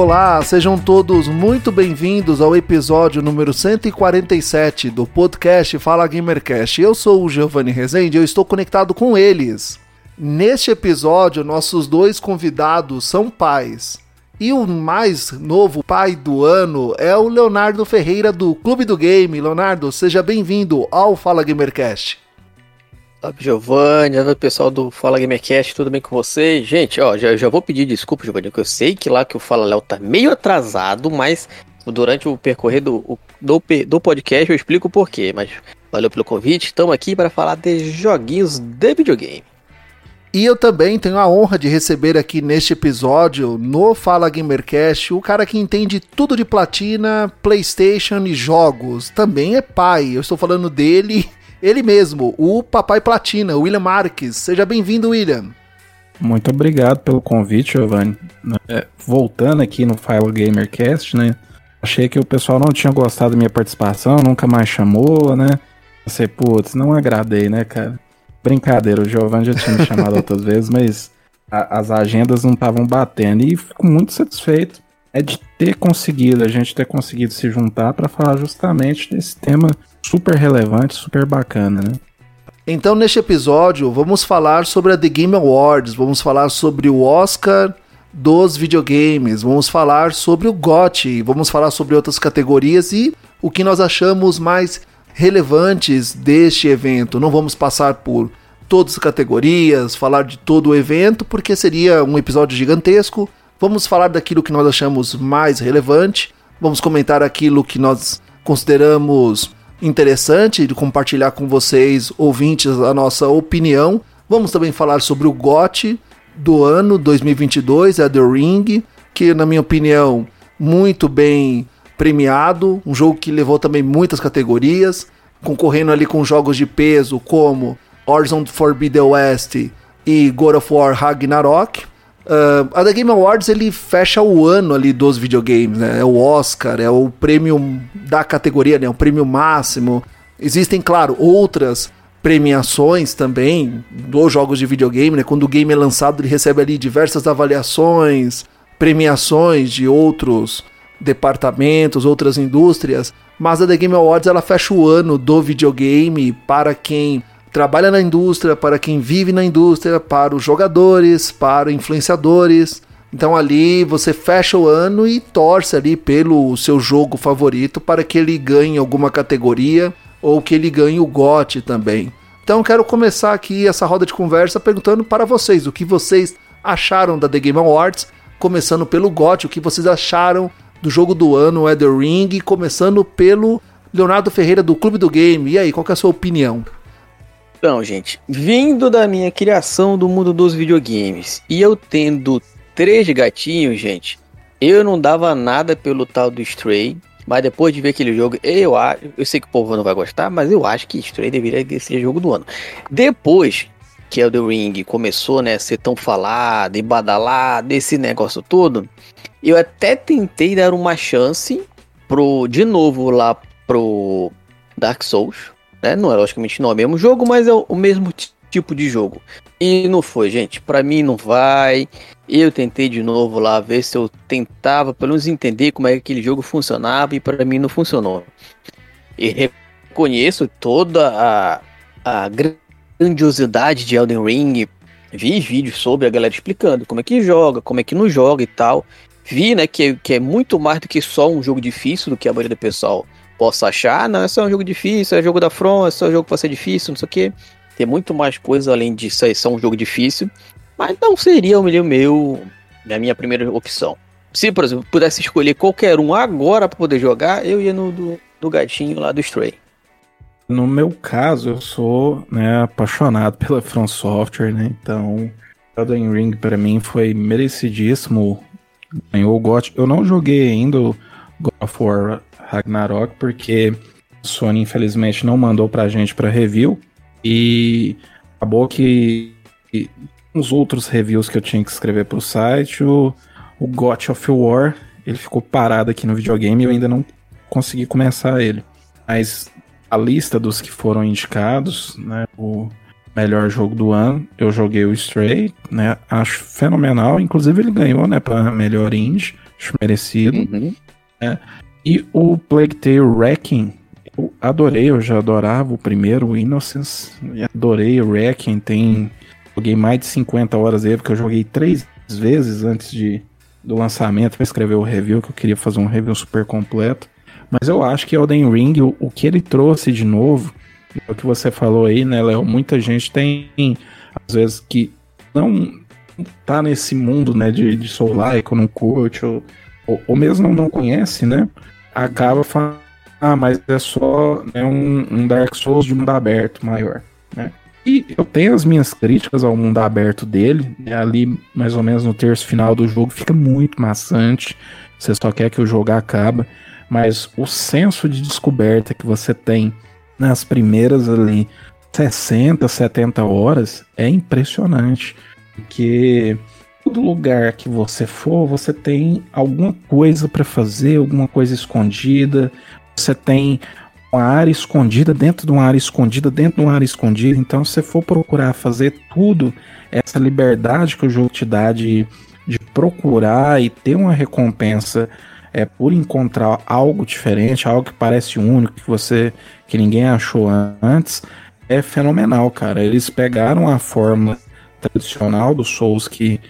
Olá, sejam todos muito bem-vindos ao episódio número 147 do podcast Fala Gamercast. Eu sou o Giovanni Rezende e eu estou conectado com eles. Neste episódio, nossos dois convidados são pais. E o mais novo pai do ano é o Leonardo Ferreira do Clube do Game. Leonardo, seja bem-vindo ao Fala Gamercast. Salve Giovanni, salve pessoal do Fala Gamercast, tudo bem com vocês? Gente, ó, já, já vou pedir desculpa, Giovanni, porque eu sei que lá que o Fala Léo tá meio atrasado, mas durante o percorrer do, do, do podcast eu explico o porquê, mas valeu pelo convite, estamos aqui para falar de joguinhos de videogame. E eu também tenho a honra de receber aqui neste episódio, no Fala Gamercast, o cara que entende tudo de platina, PlayStation e jogos. Também é pai. Eu estou falando dele ele mesmo, o Papai Platina, William Marques. Seja bem-vindo, William. Muito obrigado pelo convite, Giovanni. É, voltando aqui no File Gamercast, né? Achei que o pessoal não tinha gostado da minha participação, nunca mais chamou, né? Você, putz, não agradei, né, cara? Brincadeira, o Giovanni já tinha me chamado outras vezes, mas a, as agendas não estavam batendo. E fico muito satisfeito é de ter conseguido, a gente ter conseguido se juntar para falar justamente desse tema super relevante, super bacana, né? Então, neste episódio, vamos falar sobre a The Game Awards, vamos falar sobre o Oscar dos videogames, vamos falar sobre o GOT, vamos falar sobre outras categorias e o que nós achamos mais relevantes deste evento. Não vamos passar por todas as categorias, falar de todo o evento, porque seria um episódio gigantesco. Vamos falar daquilo que nós achamos mais relevante, vamos comentar aquilo que nós consideramos interessante de compartilhar com vocês, ouvintes, a nossa opinião. Vamos também falar sobre o GOT do ano 2022, é The Ring, que na minha opinião muito bem premiado, um jogo que levou também muitas categorias, concorrendo ali com jogos de peso como Horizon Forbidden West e God of War Ragnarok. Uh, a The Game Awards ele fecha o ano ali dos videogames, né? É o Oscar, é o prêmio da categoria, né? O prêmio máximo. Existem, claro, outras premiações também dos jogos de videogame, né? Quando o game é lançado, ele recebe ali diversas avaliações, premiações de outros departamentos, outras indústrias. Mas a The Game Awards ela fecha o ano do videogame para quem trabalha na indústria, para quem vive na indústria, para os jogadores, para influenciadores. Então ali você fecha o ano e torce ali pelo seu jogo favorito para que ele ganhe alguma categoria ou que ele ganhe o GOT também. Então quero começar aqui essa roda de conversa perguntando para vocês o que vocês acharam da The Game Awards, começando pelo GOT, o que vocês acharam do jogo do ano, é The Ring, começando pelo Leonardo Ferreira do Clube do Game. E aí, qual é a sua opinião? Então, gente, vindo da minha criação do mundo dos videogames e eu tendo três gatinhos, gente, eu não dava nada pelo tal do Stray, mas depois de ver aquele jogo, eu acho, eu sei que o povo não vai gostar, mas eu acho que Stray deveria ser jogo do ano. Depois que Elden Ring começou, né, a ser tão falado e badalado, desse negócio todo, eu até tentei dar uma chance pro de novo lá pro Dark Souls, né? Não é logicamente não é o mesmo jogo, mas é o mesmo tipo de jogo. E não foi, gente. Para mim não vai. Eu tentei de novo lá ver se eu tentava pelo menos entender como é que aquele jogo funcionava e para mim não funcionou. E reconheço toda a, a grandiosidade de Elden Ring. Vi vídeos sobre a galera explicando como é que joga, como é que não joga e tal. Vi, né, que, que é muito mais do que só um jogo difícil do que a maioria do pessoal possa achar, ah, não, é só um jogo difícil, é jogo da From, é só um jogo que vai ser difícil, não sei o quê. Tem muito mais coisa além disso aí, só um jogo difícil. Mas não seria o meu, meu a minha primeira opção. Se, por exemplo, pudesse escolher qualquer um agora para poder jogar, eu ia no do, do gatinho lá do Stray. No meu caso, eu sou né, apaixonado pela From Software, né? Então, Elden Ring para mim foi merecidíssimo. Ganhou o GOT. Eu não joguei ainda o God of War Ragnarok, porque Sony infelizmente não mandou pra gente para review e acabou que uns outros reviews que eu tinha que escrever pro site, o, o God of War, ele ficou parado aqui no videogame e eu ainda não consegui começar ele. Mas a lista dos que foram indicados, né, o melhor jogo do ano, eu joguei o Stray, né, acho fenomenal, inclusive ele ganhou, né, para melhor indie. Acho merecido. Uhum. É. E o Plague Tale Wrecking, eu adorei, eu já adorava o primeiro, o Innocence. Adorei o Wrecking, tem. Joguei mais de 50 horas dele, porque eu joguei três vezes antes de, do lançamento para escrever o review, que eu queria fazer um review super completo. Mas eu acho que Elden Ring, o, o que ele trouxe de novo, é o que você falou aí, né, Léo? Muita gente tem, às vezes, que não tá nesse mundo, né, de, de Soul Like, ou não curte, ou, ou, ou, mesmo não, conhece, né? Acaba falando, ah, mas é só né, um, um Dark Souls de mundo aberto maior, né? E eu tenho as minhas críticas ao mundo aberto dele, né, ali mais ou menos no terço final do jogo fica muito maçante, você só quer que o jogo acabe, mas o senso de descoberta que você tem nas primeiras ali 60, 70 horas é impressionante, porque todo lugar que você for, você tem alguma coisa para fazer, alguma coisa escondida, você tem uma área escondida dentro de uma área escondida dentro de uma área escondida. Então, se você for procurar fazer tudo, essa liberdade que o jogo te dá de, de procurar e ter uma recompensa é por encontrar algo diferente, algo que parece único, que você que ninguém achou antes, é fenomenal, cara. Eles pegaram a forma tradicional dos Souls que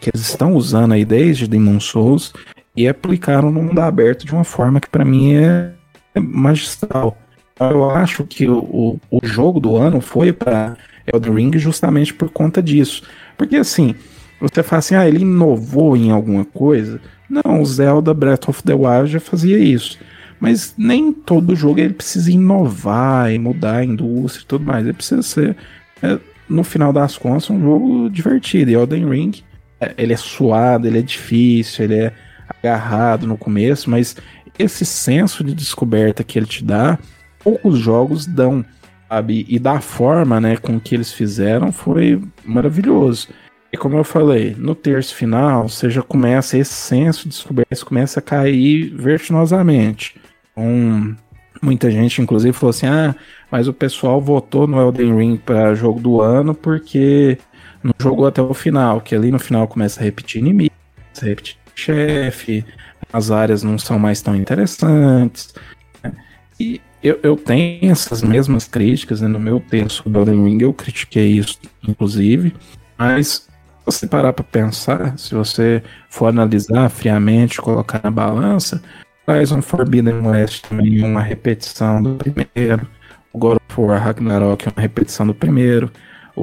que eles estão usando aí desde Demon Souls e aplicaram no mundo aberto de uma forma que para mim é magistral. Eu acho que o, o jogo do ano foi para Elden Ring justamente por conta disso. Porque assim, você fala assim, ah, ele inovou em alguma coisa. Não, o Zelda Breath of the Wild já fazia isso. Mas nem todo jogo ele precisa inovar e mudar a indústria e tudo mais. Ele precisa ser, é, no final das contas, um jogo divertido. E Elden Ring, é, ele é suado, ele é difícil, ele é agarrado no começo, mas esse senso de descoberta que ele te dá, poucos jogos dão, sabe? E da forma, né, com que eles fizeram foi maravilhoso. E como eu falei, no terço final, você já começa esse senso de descoberta começa a cair vertiginosamente. Um, muita gente, inclusive, falou assim: ah, mas o pessoal votou no Elden Ring para jogo do ano porque não jogou até o final, que ali no final começa a repetir inimigo, repetir chefe, as áreas não são mais tão interessantes. Né? E eu, eu tenho essas mesmas críticas, né? no meu texto sobre Elden Ring eu critiquei isso, inclusive, mas se você parar para pensar, se você for analisar friamente, colocar na balança, faz um Forbidden West também uma repetição do primeiro, o God of War Ragnarok é uma repetição do primeiro,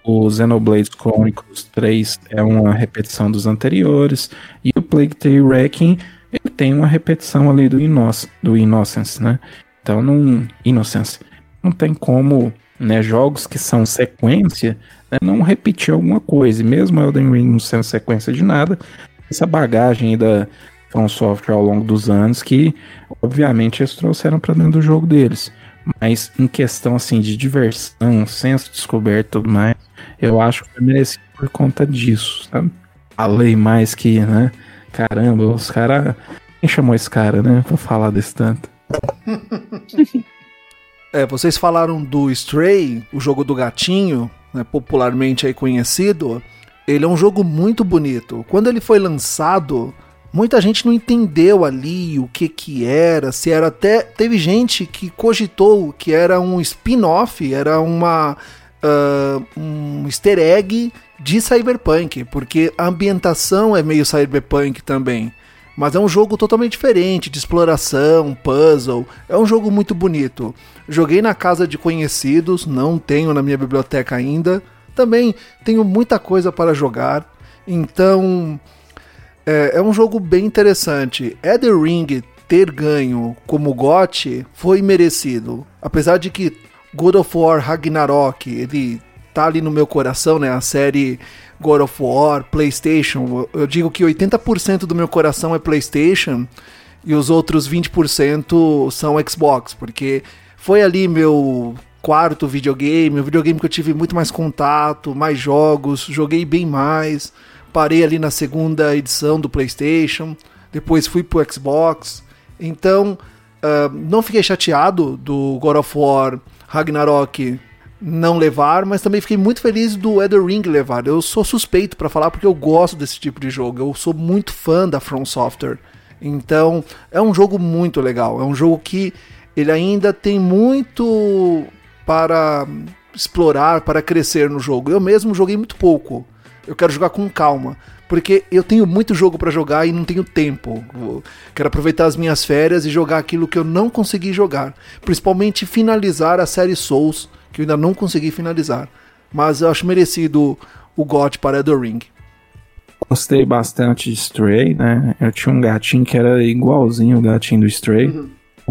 o Xenoblade Chronicles 3 é uma repetição dos anteriores, e o Plague Tale Wrecking ele tem uma repetição ali do, Innoc do Innocence, né? Então não. Innocence. Não tem como, né? Jogos que são sequência, né, não repetir alguma coisa. E mesmo Elden Ring não sendo sequência de nada, essa bagagem da From Software ao longo dos anos que, obviamente, eles trouxeram para dentro do jogo deles. Mas em questão assim de diversão, senso de descoberta e tudo mais, eu acho que foi merecido por conta disso, sabe? Falei mais que, né? Caramba, os caras. Quem chamou esse cara, né? Pra falar desse tanto. é, vocês falaram do Stray, o jogo do gatinho, né, popularmente aí conhecido. Ele é um jogo muito bonito. Quando ele foi lançado, muita gente não entendeu ali o que que era, se era até teve gente que cogitou que era um spin-off, era uma uh, um easter egg de Cyberpunk, porque a ambientação é meio Cyberpunk também. Mas é um jogo totalmente diferente, de exploração, puzzle. É um jogo muito bonito. Joguei na casa de conhecidos, não tenho na minha biblioteca ainda. Também tenho muita coisa para jogar. Então, é, é um jogo bem interessante. Elden Ring ter ganho como GOT foi merecido. Apesar de que God of War Ragnarok, ele tá ali no meu coração, né? A série God of War, PlayStation. Eu digo que 80% do meu coração é PlayStation e os outros 20% são Xbox, porque foi ali meu quarto videogame, o videogame que eu tive muito mais contato, mais jogos, joguei bem mais. Parei ali na segunda edição do PlayStation, depois fui pro Xbox. Então, uh, não fiquei chateado do God of War Ragnarok não levar, mas também fiquei muito feliz do Elder Ring levar. Eu sou suspeito para falar porque eu gosto desse tipo de jogo. Eu sou muito fã da From Software. Então, é um jogo muito legal. É um jogo que ele ainda tem muito para explorar, para crescer no jogo. Eu mesmo joguei muito pouco. Eu quero jogar com calma, porque eu tenho muito jogo para jogar e não tenho tempo. Quero aproveitar as minhas férias e jogar aquilo que eu não consegui jogar, principalmente finalizar a série Souls, que eu ainda não consegui finalizar. Mas eu acho merecido o GOT para The Ring. Gostei bastante de Stray, né? Eu tinha um gatinho que era igualzinho o gatinho do Stray. Uhum.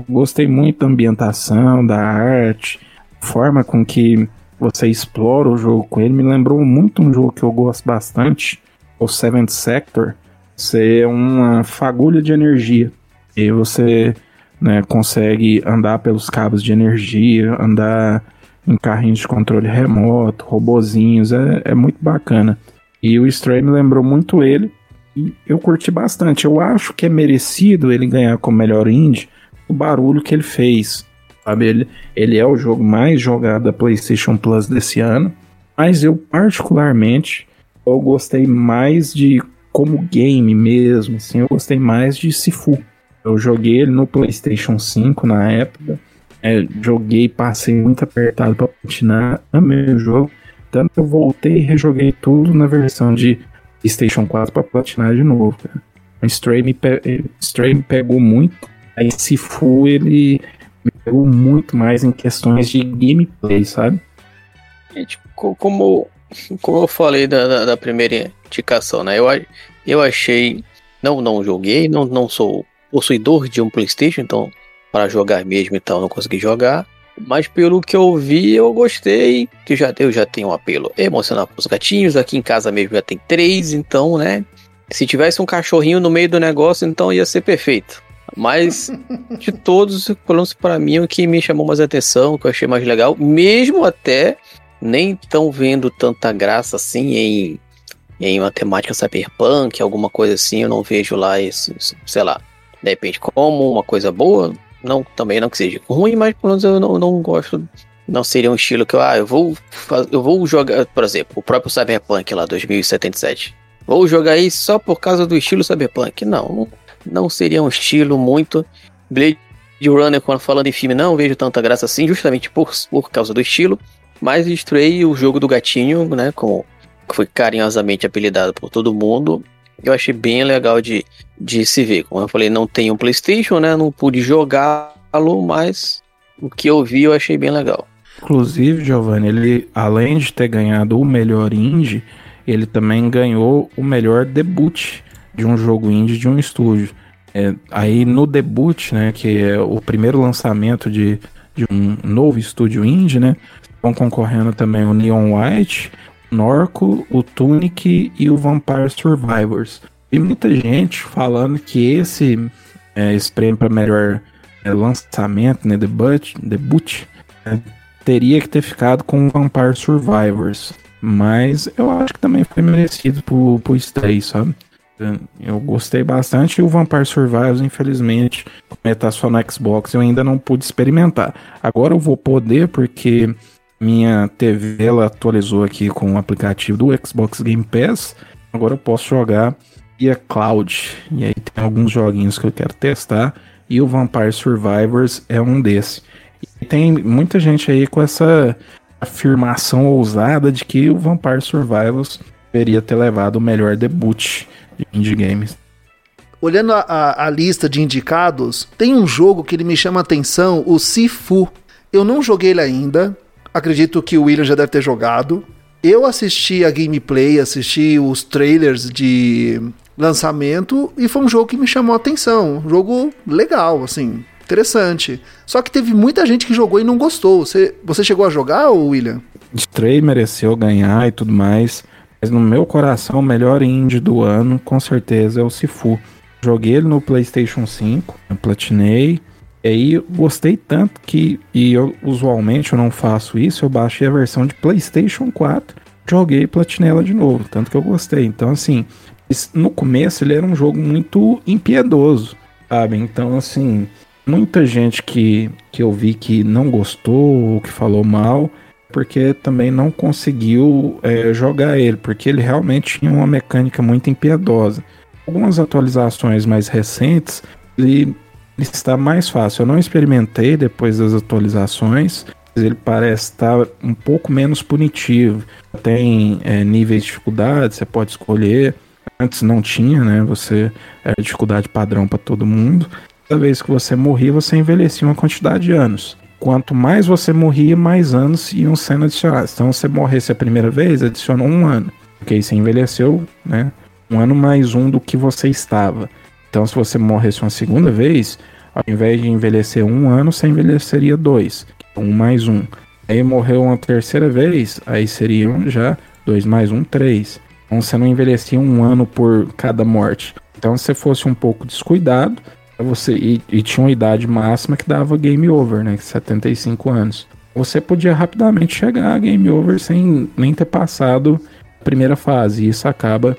Gostei muito da ambientação, da arte, forma com que você explora o jogo com ele. Me lembrou muito um jogo que eu gosto bastante, o Seventh Sector. Você é uma fagulha de energia. E você né, consegue andar pelos cabos de energia, andar em carrinhos de controle remoto, robozinhos, é, é muito bacana. E o Stray me lembrou muito ele, e eu curti bastante. Eu acho que é merecido ele ganhar como melhor indie, o barulho que ele fez. Sabe? Ele, ele é o jogo mais jogado da PlayStation Plus desse ano, mas eu particularmente eu gostei mais de como game mesmo, assim, eu gostei mais de Sifu. Eu joguei ele no PlayStation 5 na época. É, joguei, passei muito apertado para platinar, amei o jogo. Tanto eu voltei e rejoguei tudo na versão de PlayStation 4 para platinar de novo. Cara. O Stray me, Stray me pegou muito. Aí Sifu ele pegou muito mais em questões de gameplay, sabe? Gente, como, como eu falei da, da, da primeira indicação, né? Eu, eu achei. Não, não joguei, não, não sou possuidor de um PlayStation, então para jogar mesmo e tal, não consegui jogar. Mas pelo que eu vi, eu gostei. Que já, eu já tenho um apelo emocional para os gatinhos. Aqui em casa mesmo já tem três, então, né? Se tivesse um cachorrinho no meio do negócio, então ia ser perfeito. Mas de todos, pelo menos para mim, o que me chamou mais atenção, o que eu achei mais legal, mesmo até nem tão vendo tanta graça assim em, em matemática cyberpunk, alguma coisa assim, eu não vejo lá isso, sei lá, de repente como uma coisa boa, não, também não que seja ruim, mas pelo menos eu não, não gosto. Não seria um estilo que eu, ah, eu vou, eu vou jogar, por exemplo, o próprio Cyberpunk lá, 2077. Vou jogar aí só por causa do estilo Cyberpunk. Não, não seria um estilo muito. Blade Runner, quando falando em filme, não vejo tanta graça assim, justamente por, por causa do estilo. Mas Stray, o jogo do gatinho, né, como foi carinhosamente apelidado por todo mundo, eu achei bem legal de, de se ver. Como eu falei, não tem um PlayStation, né? Não pude jogá-lo, mas o que eu vi eu achei bem legal. Inclusive, Giovanni, ele além de ter ganhado o melhor indie, ele também ganhou o melhor debut de um jogo indie de um estúdio. É, aí no debut, né, que é o primeiro lançamento de, de um novo estúdio indie, né, estão concorrendo também o Neon White, Norco, o Tunic e o Vampire Survivors. E muita gente falando que esse, é, esse prêmio para melhor é, lançamento, né, debut, debut é, teria que ter ficado com o Vampire Survivors. Mas eu acho que também foi merecido por, por Stray, sabe? Eu gostei bastante e o Vampire Survivors, infelizmente, como tá só no Xbox, eu ainda não pude experimentar. Agora eu vou poder porque minha TV ela atualizou aqui com o aplicativo do Xbox Game Pass. Agora eu posso jogar via cloud. E aí tem alguns joguinhos que eu quero testar. E o Vampire Survivors é um desses. E tem muita gente aí com essa afirmação ousada de que o Vampire Survivors deveria ter levado o melhor debut de indie games. Olhando a, a, a, lista de indicados, tem um jogo que ele me chama a atenção, o Sifu. Eu não joguei ele ainda, Acredito que o William já deve ter jogado. Eu assisti a gameplay, assisti os trailers de lançamento e foi um jogo que me chamou a atenção. Um jogo legal, assim, interessante. Só que teve muita gente que jogou e não gostou. Você, você chegou a jogar, William? Stray mereceu ganhar e tudo mais. Mas no meu coração, o melhor indie do ano, com certeza, é o Sifu. Joguei ele no PlayStation 5, eu platinei. E aí gostei tanto que, e eu usualmente eu não faço isso, eu baixei a versão de PlayStation 4, joguei Platinela de novo, tanto que eu gostei. Então, assim, no começo ele era um jogo muito impiedoso, sabe? Então, assim, muita gente que, que eu vi que não gostou ou que falou mal, porque também não conseguiu é, jogar ele, porque ele realmente tinha uma mecânica muito impiedosa. Algumas atualizações mais recentes, ele, está mais fácil. Eu não experimentei depois das atualizações, ele parece estar um pouco menos punitivo. Tem é, níveis de dificuldade, você pode escolher. Antes não tinha, né? Você era dificuldade padrão para todo mundo. Cada vez que você morria, você envelhecia uma quantidade de anos quanto mais você morria, mais anos iam sendo adicionados. Então, se você morresse a primeira vez, adicionou um ano. Porque aí você envelheceu, né? Um ano mais um do que você estava. Então, se você morresse uma segunda vez, ao invés de envelhecer um ano, você envelheceria dois. Um mais um. Aí morreu uma terceira vez, aí seriam já dois mais um, três. Então você não envelhecia um ano por cada morte. Então, se você fosse um pouco descuidado, você e, e, tinha uma idade máxima que dava game over, né? 75 anos. Você podia rapidamente chegar a game over sem nem ter passado a primeira fase. E isso acaba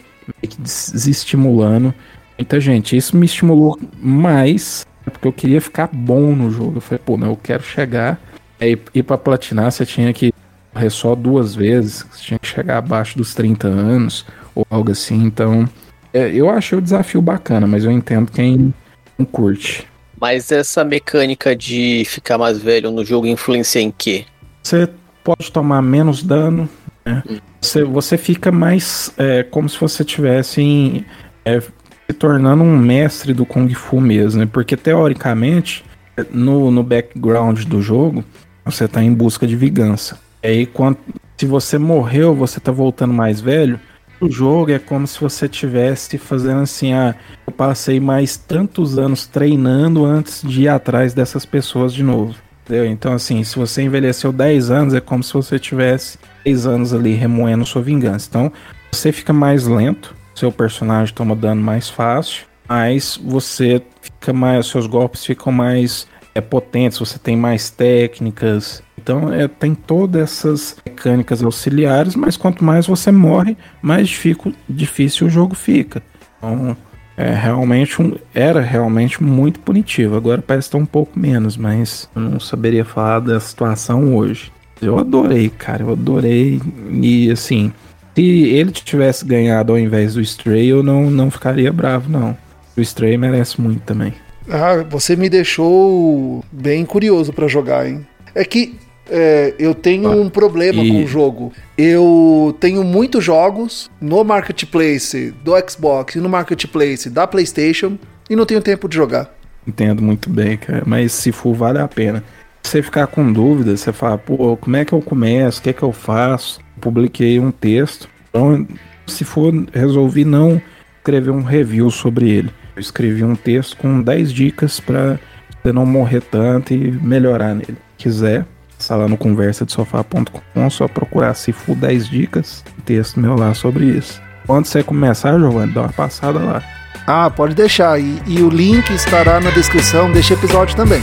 desestimulando muita gente. Isso me estimulou mais porque eu queria ficar bom no jogo. Eu falei, pô, não, eu quero chegar. Aí ir pra platinar você tinha que correr só duas vezes, você tinha que chegar abaixo dos 30 anos ou algo assim. Então, é, eu achei o desafio bacana, mas eu entendo quem não curte. Mas essa mecânica de ficar mais velho no jogo influencia em quê? Você pode tomar menos dano, né? Hum. Você, você fica mais é, como se você tivesse é, se tornando um mestre do Kung Fu mesmo, né? Porque teoricamente, no, no background do jogo, você está em busca de vingança. E aí, quando, se você morreu, você está voltando mais velho, o jogo é como se você tivesse fazendo assim, ah, eu passei mais tantos anos treinando antes de ir atrás dessas pessoas de novo. Entendeu? Então, assim, se você envelheceu 10 anos, é como se você tivesse 10 anos ali remoendo sua vingança. Então, você fica mais lento, seu personagem toma dano mais fácil, mas você fica mais, seus golpes ficam mais é, potentes, você tem mais técnicas, então é, tem todas essas mecânicas auxiliares, mas quanto mais você morre, mais difícil, difícil o jogo fica. Então é realmente um, era realmente muito punitivo. Agora parece estar um pouco menos, mas eu não saberia falar da situação hoje. Eu adorei, cara, eu adorei. E assim, se ele tivesse ganhado ao invés do Stray, eu não, não ficaria bravo, não. O Stray merece muito também. Ah, você me deixou bem curioso para jogar, hein? É que é, eu tenho ah, um problema e... com o jogo. Eu tenho muitos jogos no marketplace do Xbox e no marketplace da PlayStation e não tenho tempo de jogar. Entendo muito bem, cara, mas se for, vale a pena. Se você ficar com dúvidas, você fala, pô, como é que eu começo? O que é que eu faço? Publiquei um texto. Então, se for, resolvi não escrever um review sobre ele. Eu escrevi um texto com 10 dicas para você não morrer tanto e melhorar nele. Se quiser, Está lá no conversa de sofá.com, só procurar se for 10 dicas, texto meu lá sobre isso. Quando você começar, Giovanni, dá uma passada lá. Ah, pode deixar. E, e o link estará na descrição deste episódio também.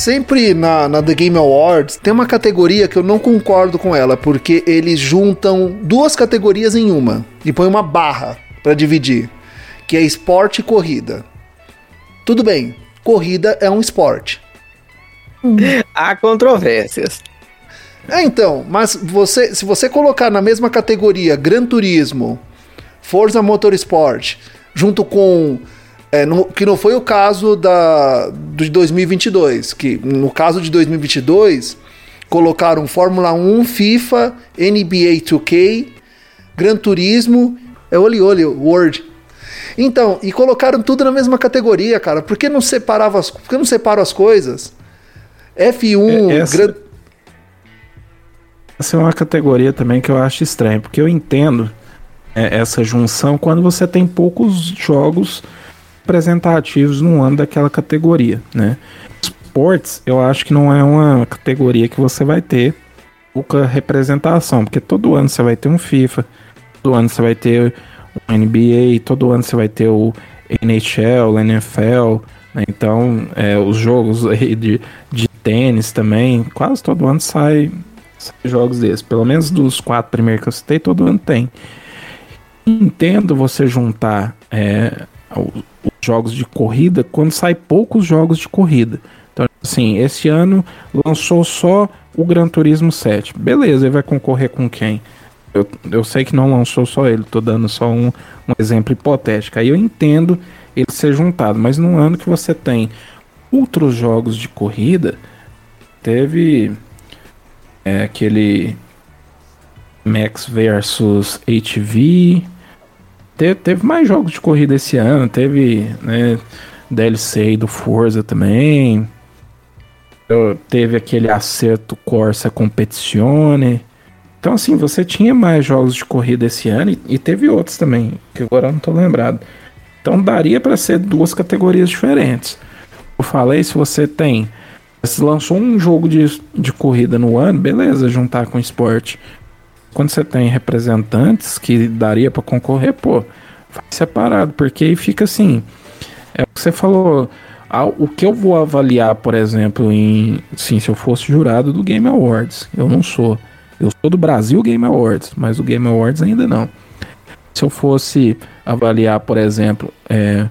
Sempre na, na The Game Awards tem uma categoria que eu não concordo com ela, porque eles juntam duas categorias em uma e põem uma barra para dividir, que é esporte e corrida. Tudo bem, corrida é um esporte. Há controvérsias. É, então, mas você, se você colocar na mesma categoria Gran Turismo, Forza Motorsport, junto com é, no, que não foi o caso da, de 2022, que no caso de 2022 colocaram Fórmula 1, FIFA, NBA 2K, Gran Turismo, é Oli Oli, World. Então, e colocaram tudo na mesma categoria, cara. Por que não separava as, por que não separam as coisas? F1, é, essa, Gran... essa é uma categoria também que eu acho estranho, porque eu entendo é, essa junção quando você tem poucos jogos representativos no ano daquela categoria, né? Esportes, eu acho que não é uma categoria que você vai ter pouca representação, porque todo ano você vai ter um FIFA, todo ano você vai ter o NBA, todo ano você vai ter o NHL, NFL, né? então é, os jogos aí de, de tênis também, quase todo ano sai jogos desses. Pelo menos dos quatro primeiros que eu citei, todo ano tem. Entendo você juntar é, os jogos de corrida quando sai poucos jogos de corrida. Então, assim, esse ano lançou só o Gran Turismo 7. Beleza, ele vai concorrer com quem? Eu, eu sei que não lançou só ele, tô dando só um, um exemplo hipotético. Aí eu entendo ele ser juntado, mas num ano que você tem outros jogos de corrida, teve é, aquele Max versus HV. Te, teve mais jogos de corrida esse ano, teve né, DLC do Forza também. Teve aquele acerto Corsa Competizione. Então, assim, você tinha mais jogos de corrida esse ano e, e teve outros também, que agora eu não tô lembrado. Então, daria para ser duas categorias diferentes. Eu falei, se você tem. Se lançou um jogo de, de corrida no ano, beleza, juntar com esporte. Quando você tem representantes que daria para concorrer, pô, faz separado, porque aí fica assim. É o que você falou. O que eu vou avaliar, por exemplo, em. Sim, se eu fosse jurado do Game Awards. Eu não sou. Eu sou do Brasil Game Awards, mas o Game Awards ainda não. Se eu fosse avaliar, por exemplo, é,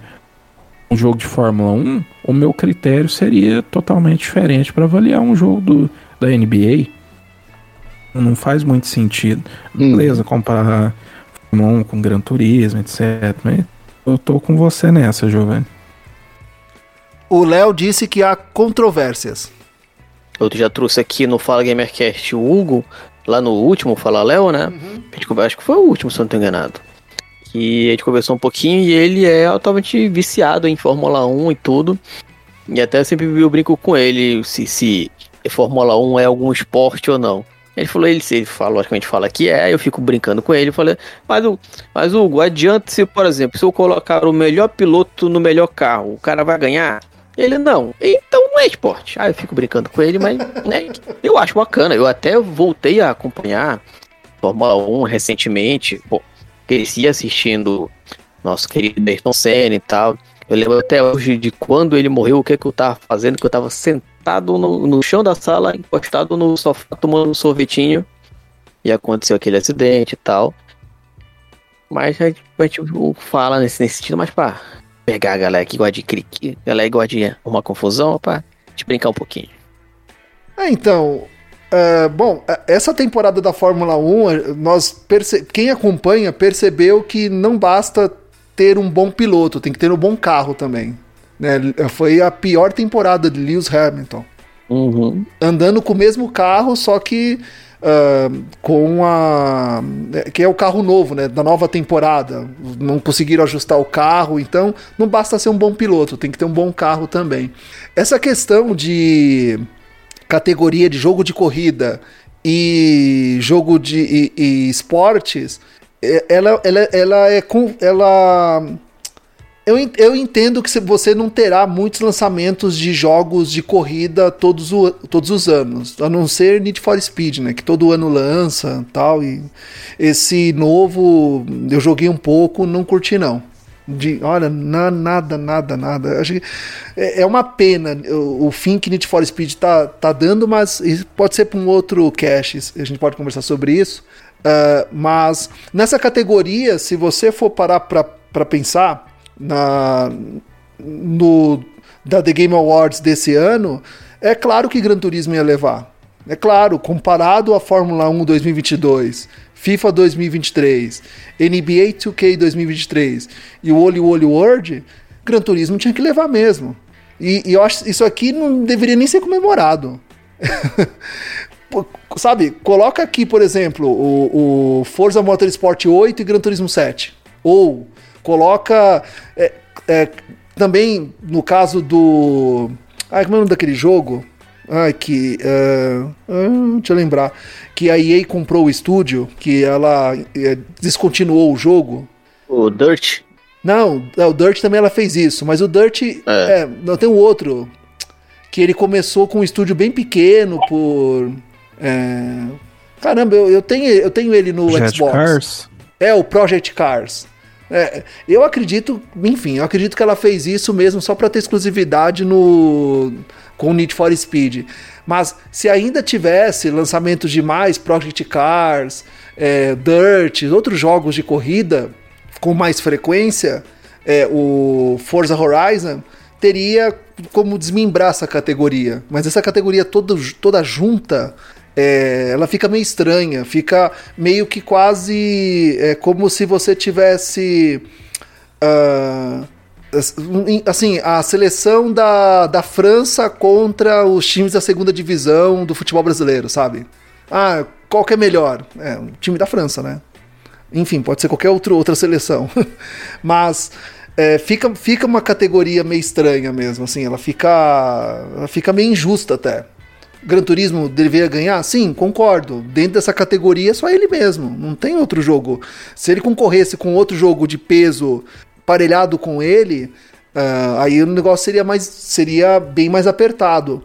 um jogo de Fórmula 1, o meu critério seria totalmente diferente para avaliar um jogo do, da NBA. Não faz muito sentido. Hum. Beleza, comparar Fórmula 1 com Gran Turismo, etc. Mas eu tô com você nessa, Giovanni. O Léo disse que há controvérsias. Eu já trouxe aqui no Fala Gamercast o Hugo, lá no último Fala Léo, né? Uhum. Acho que foi o último, se eu não tô enganado. Que a gente conversou um pouquinho e ele é altamente viciado em Fórmula 1 e tudo. E até sempre eu brinco com ele se, se Fórmula 1 é algum esporte ou não. Ele falou, ele, ele fala, logicamente fala que é, eu fico brincando com ele, falei, mas, o, mas Hugo, adianta se, por exemplo, se eu colocar o melhor piloto no melhor carro, o cara vai ganhar? Ele não. Então não é esporte. Ah, eu fico brincando com ele, mas né, eu acho bacana. Eu até voltei a acompanhar Fórmula 1 recentemente. Pô, cresci assistindo nosso querido Ayrton Senna e tal. Eu lembro até hoje de quando ele morreu, o que, que eu tava fazendo, que eu tava sentado no, no chão da sala, encostado no sofá, tomando um sorvetinho. E aconteceu aquele acidente e tal. Mas a gente, fala nesse, nesse sentido, mas pá, pegar a galera que gosta de crique, galera que gosta de uma confusão, pra te brincar um pouquinho. É, então, Uh, bom, é, essa temporada da Fórmula 1, nós perce... quem acompanha percebeu que não basta ter um bom piloto, tem que ter um bom carro também. Né? Foi a pior temporada de Lewis Hamilton. Uhum. Andando com o mesmo carro, só que uh, com a. que é o carro novo, né? Da nova temporada. Não conseguiram ajustar o carro, então não basta ser um bom piloto, tem que ter um bom carro também. Essa questão de categoria de jogo de corrida e jogo de e, e esportes, é, ela, ela, ela é com. Ela eu, eu entendo que você não terá muitos lançamentos de jogos de corrida todos, o, todos os anos, a não ser Need for Speed, né? Que todo ano lança tal. E esse novo eu joguei um pouco, não curti não. De, olha, na, nada, nada, nada. Acho que é, é uma pena o, o, fim que Need for Speed tá, tá dando, mas pode ser para um outro cache, a gente pode conversar sobre isso. Uh, mas nessa categoria, se você for parar para pensar, na no da The Game Awards desse ano, é claro que Gran Turismo ia levar. É claro, comparado à Fórmula 1 2022, FIFA 2023, NBA 2K 2023 e o Olho Olho World, Gran Turismo tinha que levar mesmo. E, e eu acho isso aqui não deveria nem ser comemorado. Sabe, coloca aqui, por exemplo, o, o Forza Motorsport 8 e Gran Turismo 7. Ou Coloca. É, é, também no caso do. Ai, como é o nome daquele jogo? Ai, que. Uh, uh, deixa eu lembrar. Que a EA comprou o estúdio, que ela uh, descontinuou o jogo. O Dirt? Não, é, o Dirt também ela fez isso, mas o Dirt. É. é não, tem um outro. Que ele começou com um estúdio bem pequeno por. É, caramba, eu, eu, tenho, eu tenho ele no Project Xbox. Cars? É, o Project Cars. É, eu acredito, enfim, eu acredito que ela fez isso mesmo só para ter exclusividade no com Need for Speed. Mas se ainda tivesse lançamentos de mais Project Cars, é, Dirt, outros jogos de corrida com mais frequência, é, o Forza Horizon teria como desmembrar essa categoria. Mas essa categoria toda, toda junta, é, ela fica meio estranha, fica meio que quase é, como se você tivesse. Uh, assim, a seleção da, da França contra os times da segunda divisão do futebol brasileiro, sabe? Ah, qual que é melhor? É, o time da França, né? Enfim, pode ser qualquer outro, outra seleção. Mas é, fica, fica uma categoria meio estranha mesmo, assim, ela fica, ela fica meio injusta até. Gran Turismo deveria ganhar? Sim, concordo. Dentro dessa categoria, só ele mesmo. Não tem outro jogo. Se ele concorresse com outro jogo de peso parelhado com ele, uh, aí o negócio seria mais seria bem mais apertado.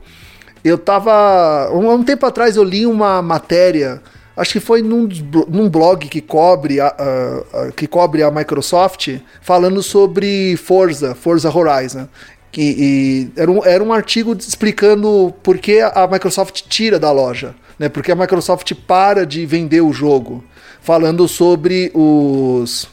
Eu tava. Um, um tempo atrás eu li uma matéria acho que foi num, num blog que cobre, a, a, a, que cobre a Microsoft, falando sobre Forza, Forza Horizon. Que, era, um, era um artigo explicando por que a Microsoft tira da loja, né? Porque a Microsoft para de vender o jogo, falando sobre os,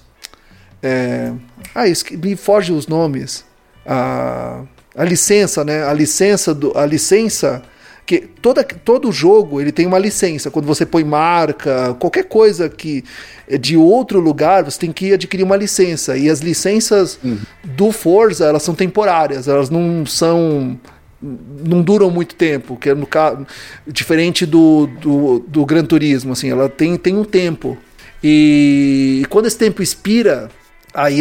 é, ah, me foge os nomes, a, a licença, né? A licença do, a licença que toda, todo jogo ele tem uma licença. Quando você põe marca, qualquer coisa que é de outro lugar, você tem que adquirir uma licença. E as licenças uhum. do Forza, elas são temporárias, elas não são não duram muito tempo, que é no caso diferente do, do, do Gran Turismo, assim, ela tem, tem um tempo. E, e quando esse tempo expira, aí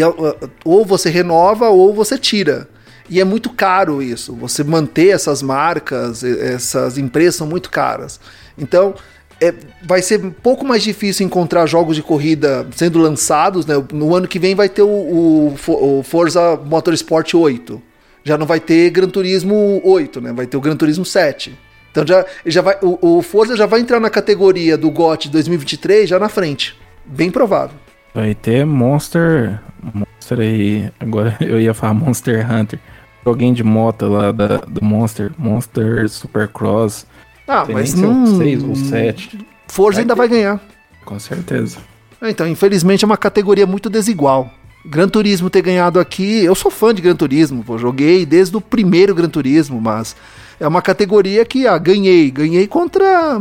ou você renova ou você tira. E é muito caro isso. Você manter essas marcas, essas empresas são muito caras. Então, é, vai ser um pouco mais difícil encontrar jogos de corrida sendo lançados. Né? No ano que vem vai ter o, o, Forza Motorsport 8. Já não vai ter Gran Turismo 8, né? vai ter o Gran Turismo 7. Então já, já vai, o, o Forza já vai entrar na categoria do GOT 2023 já na frente. Bem provável. Vai ter Monster. Monster aí. Agora eu ia falar Monster Hunter joguinho de moto lá da, do Monster, Monster Supercross. Ah, mas não... O 6 ou 7. Forza vai ainda ter. vai ganhar. Com certeza. Então, infelizmente é uma categoria muito desigual. Gran Turismo ter ganhado aqui, eu sou fã de Gran Turismo, pô, joguei desde o primeiro Gran Turismo, mas é uma categoria que, ah, ganhei, ganhei contra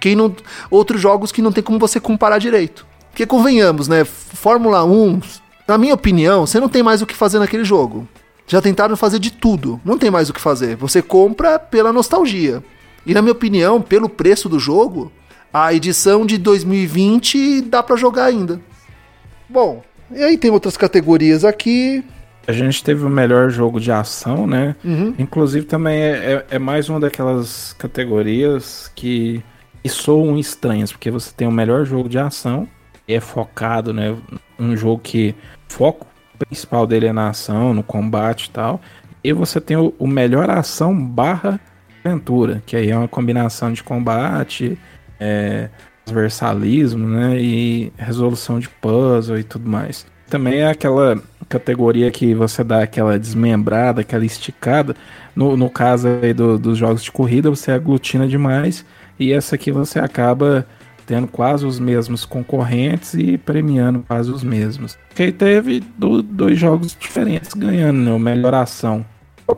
quem não outros jogos que não tem como você comparar direito. Porque convenhamos, né, Fórmula 1, na minha opinião, você não tem mais o que fazer naquele jogo. Já tentaram fazer de tudo, não tem mais o que fazer. Você compra pela nostalgia. E na minha opinião, pelo preço do jogo, a edição de 2020 dá para jogar ainda. Bom, e aí tem outras categorias aqui. A gente teve o melhor jogo de ação, né? Uhum. Inclusive também é, é, é, mais uma daquelas categorias que, que soam estranhas, porque você tem o melhor jogo de ação, é focado, né? Um jogo que foco principal dele é na ação, no combate e tal. E você tem o, o melhor ação barra aventura, que aí é uma combinação de combate, é, transversalismo, né? E resolução de puzzle e tudo mais. Também é aquela categoria que você dá aquela desmembrada, aquela esticada. No, no caso aí do, dos jogos de corrida, você aglutina demais. E essa aqui você acaba tendo quase os mesmos concorrentes e premiando quase os mesmos. Que teve do, dois jogos diferentes ganhando, né? O melhor ação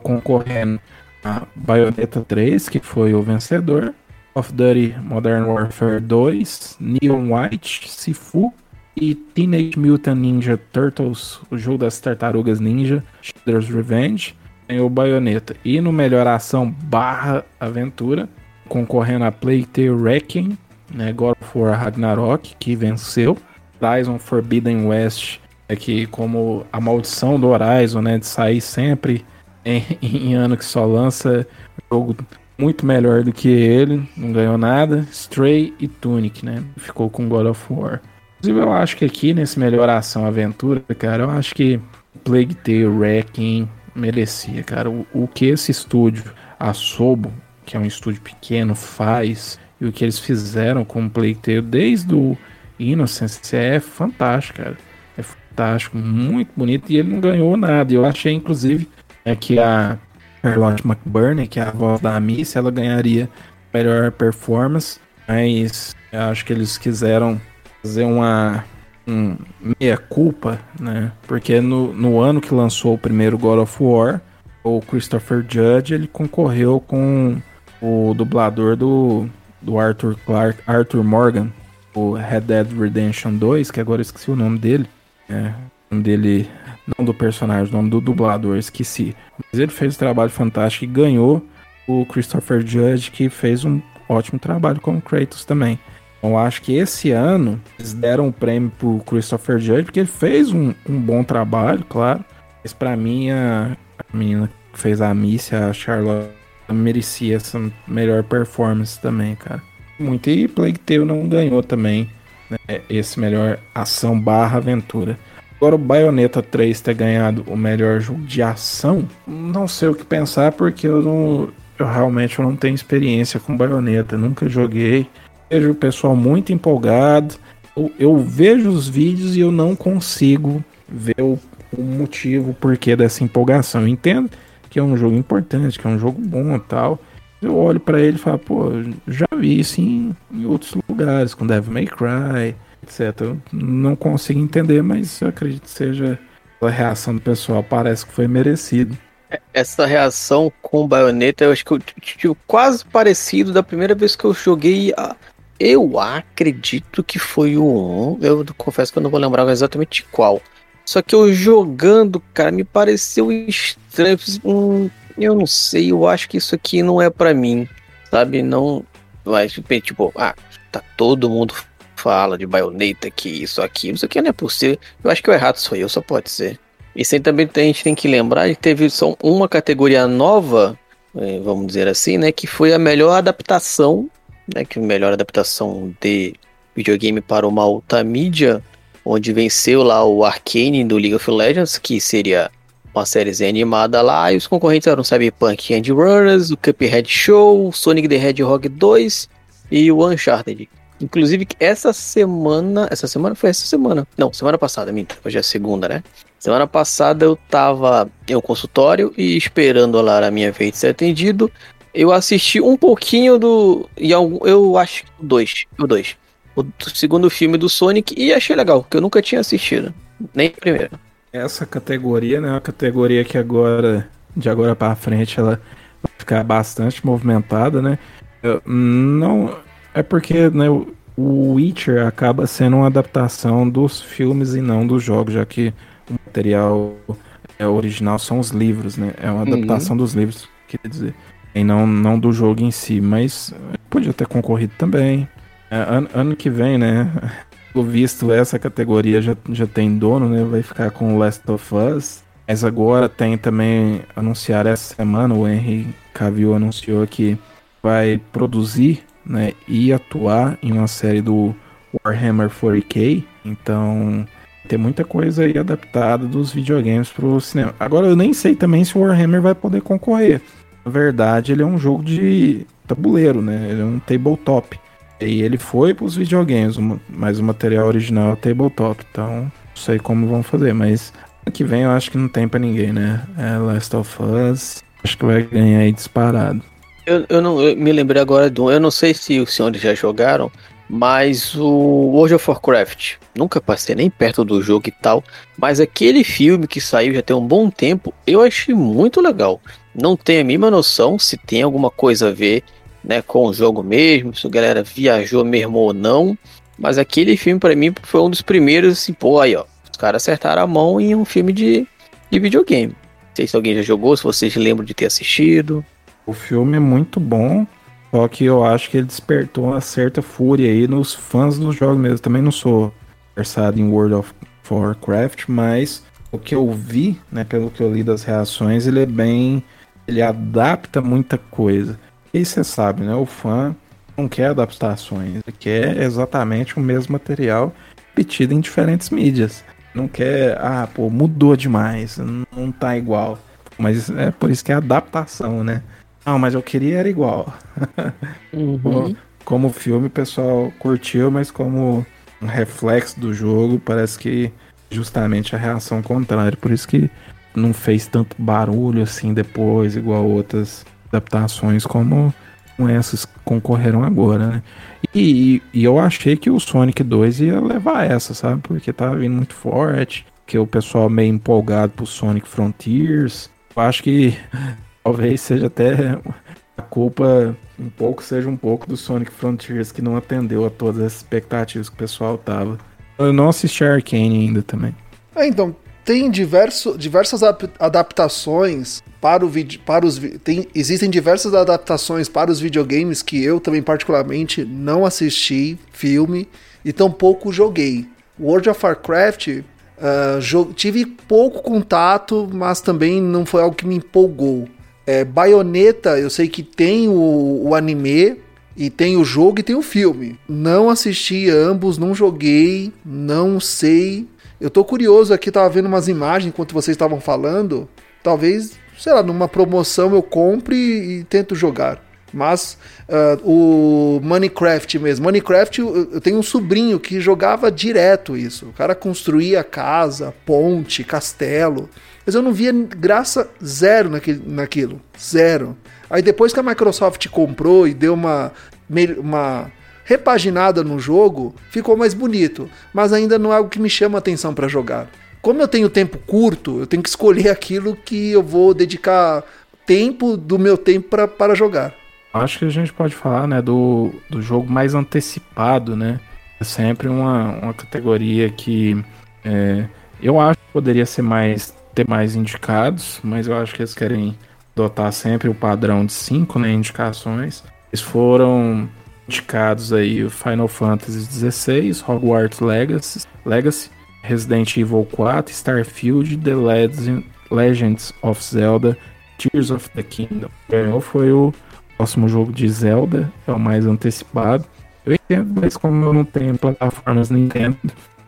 concorrendo a Bayonetta 3, que foi o vencedor, of Duty Modern Warfare 2, Neon White, Sifu e Teenage Mutant Ninja Turtles, o jogo das tartarugas ninja, Shredder's Revenge, o Bayonetta. E no melhor ação barra aventura, concorrendo a Plague Tale Wrecking, né, God of War Ragnarok, que venceu. Horizon Forbidden West, é que como a maldição do Horizon, né, de sair sempre em, em ano que só lança jogo muito melhor do que ele, não ganhou nada. Stray e Tunic, né, ficou com God of War. Inclusive eu acho que aqui nesse Melhoração Aventura, cara, eu acho que Plague Tale Wrecking merecia, cara. O, o que esse estúdio, a Sobo, que é um estúdio pequeno, faz e o que eles fizeram com o Playtale desde o Innocence é fantástico, cara. É fantástico, muito bonito, e ele não ganhou nada. Eu achei, inclusive, é que a Charlotte McBurney, que é a voz da Missy, ela ganharia melhor performance, mas eu acho que eles quiseram fazer uma um meia culpa, né? Porque no, no ano que lançou o primeiro God of War, o Christopher Judge ele concorreu com o dublador do, do Arthur Clark, Arthur Morgan, o Red Dead Redemption 2, que agora eu esqueci o nome dele. É, o nome dele, não do personagem, o nome do dublador, esqueci. Mas ele fez um trabalho fantástico e ganhou o Christopher Judge, que fez um ótimo trabalho como Kratos também. Eu acho que esse ano eles deram o um prêmio pro Christopher Judge, porque ele fez um, um bom trabalho, claro. Mas para mim, a, a menina que fez a Missy, a Charlotte, merecia essa melhor performance também, cara. Muito. E Plague Tale não ganhou também né, esse melhor ação barra aventura. Agora o Bayonetta 3 ter ganhado o melhor jogo de ação, não sei o que pensar porque eu não. Eu realmente não tenho experiência com Bayonetta, nunca joguei. Vejo o pessoal muito empolgado. Eu, eu vejo os vídeos e eu não consigo ver o, o motivo, o porquê dessa empolgação. Eu entendo que é um jogo importante, que é um jogo bom e tal. Eu olho para ele e falo, pô, já vi isso em, em, outros lugares, com Devil May Cry, etc. Eu não consigo entender, mas eu acredito que seja a reação do pessoal, parece que foi merecido. Essa reação com baioneta, eu acho que eu tive quase parecido da primeira vez que eu joguei a, eu acredito que foi o 1. Eu confesso que eu não vou lembrar exatamente qual. Só que eu jogando, cara, me pareceu estranho. Hum, eu não sei, eu acho que isso aqui não é para mim. Sabe? Não. Mas, tipo, ah, tá todo mundo fala de baioneta que isso, aquilo. Isso aqui não é possível. Eu acho que o errado sou eu, só pode ser. Isso aí também a gente tem que lembrar que teve só uma categoria nova, eh, vamos dizer assim, né? Que foi a melhor adaptação né, que melhor adaptação de videogame para uma alta mídia, onde venceu lá o Arcane do League of Legends, que seria uma série animada lá, e os concorrentes eram Cyberpunk End Runners, o Cuphead Show, Sonic the Hedgehog 2 e o Uncharted. Inclusive, essa semana. Essa semana foi essa semana. Não, semana passada, minta. Hoje é segunda, né? Semana passada eu tava em um consultório e esperando lá a minha vez de ser atendido eu assisti um pouquinho do. E eu acho que o 2. O 2. O segundo filme do Sonic e achei legal, que eu nunca tinha assistido. Nem o primeiro. Essa categoria, né? É uma categoria que agora, de agora para frente, ela vai ficar bastante movimentada, né? Eu, não. É porque, né, o Witcher acaba sendo uma adaptação dos filmes e não dos jogos, já que o material é original são os livros, né? É uma uhum. adaptação uhum. dos livros, quer dizer e não, não do jogo em si, mas podia ter concorrido também. É, ano, ano que vem, né? O visto, essa categoria já, já tem dono, né? Vai ficar com Last of Us. Mas agora tem também anunciar essa semana, o Henry Cavill anunciou que vai produzir, né, e atuar em uma série do Warhammer 40K. Então, tem muita coisa aí adaptada dos videogames pro cinema. Agora eu nem sei também se o Warhammer vai poder concorrer na verdade, ele é um jogo de tabuleiro, né? Ele é um tabletop. E ele foi para os videogames, mas o material original é tabletop. Então, não sei como vão fazer, mas ano que vem eu acho que não tem para ninguém, né? É Last of Us, acho que vai ganhar aí disparado. Eu, eu não eu me lembrei agora do. Eu não sei se os senhores já jogaram, mas o World of Warcraft. Nunca passei nem perto do jogo e tal. Mas aquele filme que saiu já tem um bom tempo, eu achei muito legal não tenho a mínima noção se tem alguma coisa a ver né, com o jogo mesmo, se a galera viajou mesmo ou não. Mas aquele filme, para mim, foi um dos primeiros, assim, pô, aí, ó. Os caras acertaram a mão em um filme de, de videogame. Não sei se alguém já jogou, se vocês lembram de ter assistido. O filme é muito bom, só que eu acho que ele despertou uma certa fúria aí nos fãs do jogo mesmo. Também não sou versado em World of Warcraft, mas o que eu vi, né, pelo que eu li das reações, ele é bem ele adapta muita coisa. E você sabe, né? O fã não quer adaptações, ele quer exatamente o mesmo material repetido em diferentes mídias. Não quer, ah, pô, mudou demais, não tá igual. Mas é por isso que é adaptação, né? Não, mas eu queria era igual. Uhum. como filme o pessoal curtiu, mas como um reflexo do jogo, parece que justamente a reação contrária. Por isso que não fez tanto barulho assim depois, igual outras adaptações como essas que concorreram agora, né? E, e, eu achei que o Sonic 2 ia levar essa, sabe? Porque tava vindo muito forte, que o pessoal meio empolgado pro Sonic Frontiers. Eu acho que talvez seja até a culpa um pouco seja um pouco do Sonic Frontiers que não atendeu a todas as expectativas que o pessoal tava. Eu não assisti a Arcane ainda também. É, então, tem diverso, diversas adaptações para o vídeo, para os tem, existem diversas adaptações para os videogames que eu também particularmente não assisti filme e tampouco joguei. World of Warcraft uh, tive pouco contato, mas também não foi algo que me empolgou. É, Bayonetta, eu sei que tem o, o anime, e tem o jogo e tem o filme. Não assisti ambos, não joguei, não sei. Eu tô curioso aqui, tava vendo umas imagens enquanto vocês estavam falando. Talvez, sei lá, numa promoção eu compre e, tento jogar. Mas uh, o Minecraft mesmo, Minecraft eu, tenho um sobrinho que jogava direto isso. O cara construía casa, ponte, castelo. Mas eu não via graça zero naquele, naquilo. Zero. Aí depois que a Microsoft comprou e deu uma, uma repaginada no jogo, ficou mais bonito. Mas ainda não é algo que me chama atenção para jogar. Como eu tenho tempo curto, eu tenho que escolher aquilo que eu vou dedicar tempo do meu tempo para jogar. Acho que a gente pode falar, né, do, do jogo mais antecipado, né? É sempre uma, uma categoria que é, eu acho que poderia ser mais ter mais indicados, mas eu acho que eles querem adotar sempre o padrão de 5 né, indicações. Eles foram indicados aí o Final Fantasy XVI, Hogwarts Legacy, Legacy Resident Evil 4, Starfield, The Legends of Zelda, Tears of the Kingdom. Ganhou foi o próximo jogo de Zelda, é o mais antecipado. Eu entendo, mas como eu não tenho plataformas Nintendo,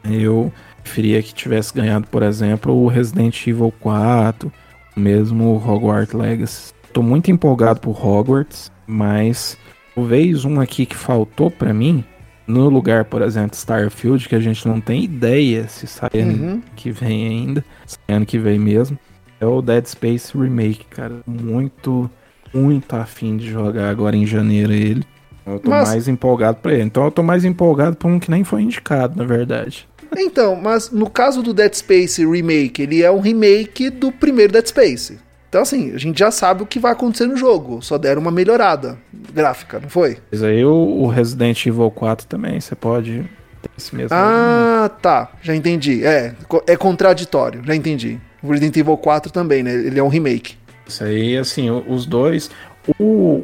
eu preferia que tivesse ganhado, por exemplo, o Resident Evil 4, mesmo Hogwarts Legacy. Tô muito empolgado por Hogwarts, mas talvez um aqui que faltou para mim, no lugar, por exemplo, Starfield, que a gente não tem ideia se sai uhum. ano que vem ainda, sai ano que vem mesmo, é o Dead Space Remake, cara. Muito, muito afim de jogar agora em janeiro ele. Eu tô mas... mais empolgado pra ele. Então eu tô mais empolgado pra um que nem foi indicado, na verdade. Então, mas no caso do Dead Space Remake, ele é um remake do primeiro Dead Space. Então, assim, a gente já sabe o que vai acontecer no jogo. Só deram uma melhorada gráfica, não foi? Mas aí o, Resident Evil 4 também, você pode ter esse mesmo. Ah, tá. Já entendi. É, é contraditório, já entendi. O Resident Evil 4 também, né? Ele é um remake. Isso aí, assim, os dois. O,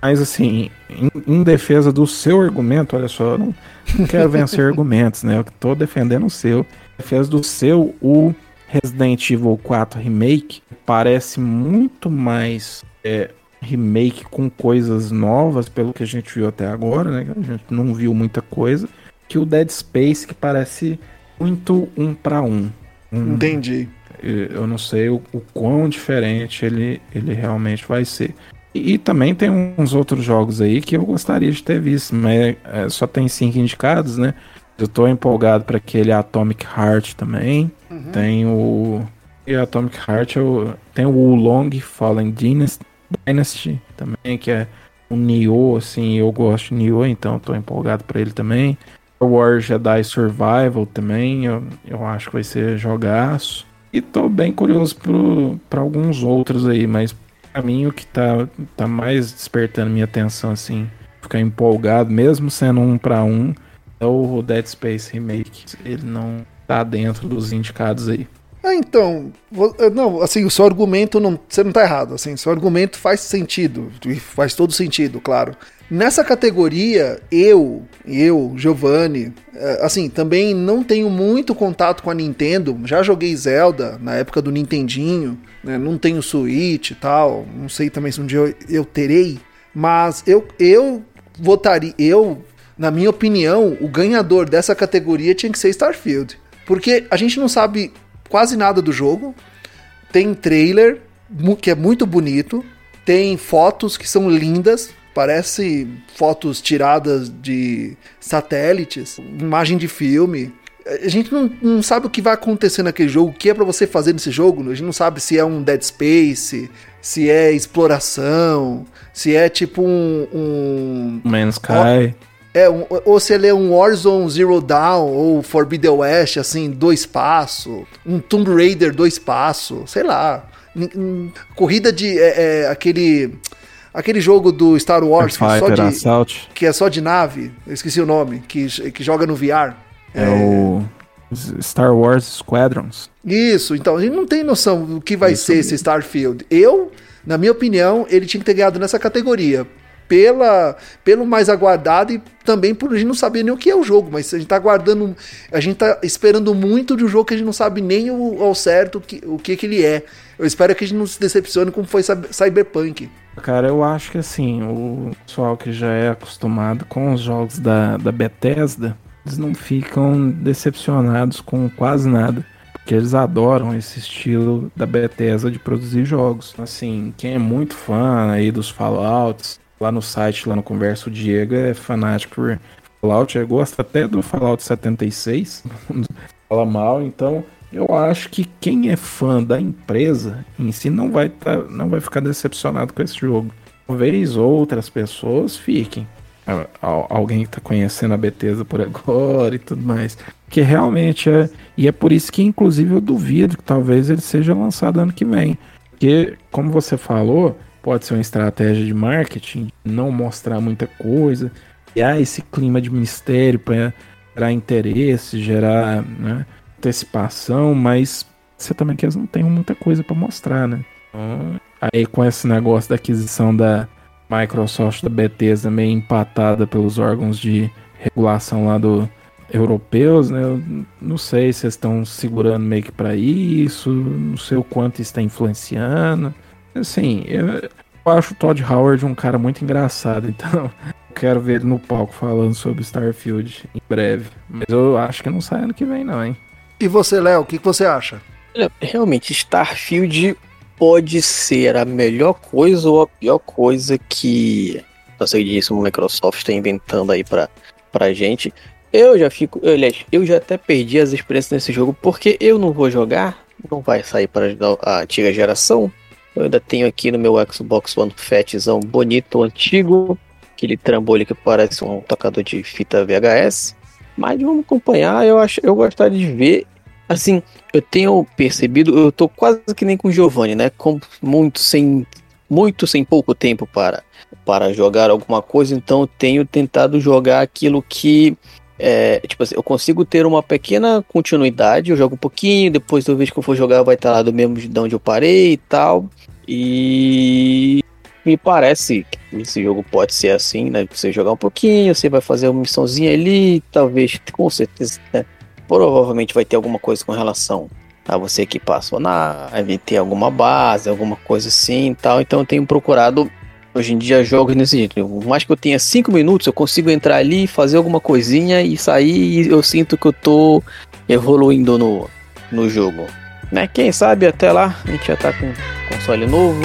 mas assim, em, em, defesa do seu argumento, olha só, eu não, não quero vencer argumentos, né? Eu tô defendendo o seu. Em defesa do seu, o Resident Evil 4 Remake parece muito mais é, remake com coisas novas, pelo que a gente viu até agora, né? A gente não viu muita coisa. Que o Dead Space, que parece muito um para um. um. Entendi. Eu não sei o, o quão diferente ele, ele realmente vai ser. E, e, também tem uns outros jogos aí que eu gostaria de ter visto, mas é, só tem cinco indicados, né? Eu tô empolgado para aquele Atomic Heart também. Tem o. E Atomic Heart eu... tem o Long Fallen Dynasty, Dynasty também, que é um Nioh, assim, eu gosto de Nioh, então tô empolgado para ele também. War Jedi Survival também, eu, eu acho que vai ser jogaço. E tô bem curioso para alguns outros aí, mas pra mim o que tá, tá mais despertando minha atenção, assim, ficar empolgado, mesmo sendo um para um, é o Dead Space Remake. Ele não tá dentro dos indicados aí. Ah, então, não, assim, o seu argumento não, você não tá errado, assim, seu argumento faz sentido, faz todo sentido, claro. Nessa categoria, eu, eu, Giovanni, é, assim, também não tenho muito contato com a Nintendo. Já joguei Zelda na época do Nintendinho, né? Não tenho Switch e tal. Não sei também se um dia eu, eu terei. Mas eu, eu votaria, eu, na minha opinião, o ganhador dessa categoria tinha que ser Starfield. Porque a gente não sabe quase nada do jogo. Tem trailer que é muito bonito, tem fotos que são lindas, parece fotos tiradas de satélites, imagem de filme. a gente não, não sabe o que vai acontecer naquele jogo, o que é para você fazer nesse jogo. A gente não sabe se é um Dead Space, se é exploração, se é tipo um. um Man's Sky. É, um, ou se ele é um Warzone Zero Dawn ou Forbidden West, assim, dois passos, um Tomb Raider dois passos, sei lá. Corrida de. É, é, aquele. Aquele jogo do Star Wars que é, só de, que é só de nave, eu esqueci o nome, que, que joga no VR. É, é o Star Wars Squadrons. Isso, então a gente não tem noção do que vai Isso ser mesmo. esse Starfield. Eu, na minha opinião, ele tinha que ter ganhado nessa categoria pela, pelo mais aguardado e também por a gente não saber nem o que é o jogo, mas a gente tá aguardando, a gente tá esperando muito de um jogo que a gente não sabe nem o, ao certo o que, o que, que ele é. Eu espero que a gente não se decepcione como foi Cyberpunk. Cara, eu acho que assim, o pessoal que já é acostumado com os jogos da, da Bethesda, eles não ficam decepcionados com quase nada. Porque eles adoram esse estilo da Bethesda de produzir jogos. Assim, quem é muito fã aí dos Fallouts, lá no site, lá no Converso Diego, é fanático por Fallout, eu gosto até do Fallout 76, fala mal, então eu acho que quem é fã da empresa em si não vai, tá, não vai ficar decepcionado com esse jogo. Talvez outras pessoas fiquem. Alguém que tá conhecendo a Bethesda por agora e tudo mais. Que realmente é. E é por isso que, inclusive, eu duvido que talvez ele seja lançado ano que vem. Porque, como você falou, pode ser uma estratégia de marketing, não mostrar muita coisa, criar esse clima de mistério para gerar interesse, gerar né, antecipação, mas você também que eles não tem muita coisa para mostrar, né? Então, aí com esse negócio da aquisição da Microsoft da Bethesda meio empatada pelos órgãos de regulação lá do europeus, né? Eu não sei se estão segurando meio que para isso, não sei o quanto está influenciando. Assim, eu, eu acho o Todd Howard um cara muito engraçado, então quero ver ele no palco falando sobre Starfield em breve. Mas eu acho que não sai ano que vem, não, hein? E você, Léo, o que, que você acha? Realmente, Starfield pode ser a melhor coisa ou a pior coisa que nossa queridíssima Microsoft está inventando aí pra, pra gente. Eu já fico, aliás, eu já até perdi as experiências nesse jogo porque eu não vou jogar, não vai sair para a antiga geração. Eu ainda tenho aqui no meu Xbox One Fatzão bonito, antigo, aquele trambolho que parece um tocador de fita VHS. Mas vamos acompanhar, eu acho, eu gostaria de ver. Assim, eu tenho percebido, eu tô quase que nem com o Giovanni, né? Com muito sem muito sem pouco tempo para para jogar alguma coisa, então eu tenho tentado jogar aquilo que é, tipo assim, eu consigo ter uma pequena continuidade, eu jogo um pouquinho, depois eu vejo que eu for jogar vai estar lá do mesmo de onde eu parei e tal. E me parece que esse jogo pode ser assim, né? Você jogar um pouquinho, você vai fazer uma missãozinha ali, talvez, com certeza, né? provavelmente vai ter alguma coisa com relação a você que passa nave, ter alguma base, alguma coisa assim e tal. Então eu tenho procurado hoje em dia jogos nesse jeito. Por mais que eu tenha cinco minutos, eu consigo entrar ali, fazer alguma coisinha e sair e eu sinto que eu tô evoluindo no, no jogo. Né? Quem sabe até lá a gente já tá com console novo.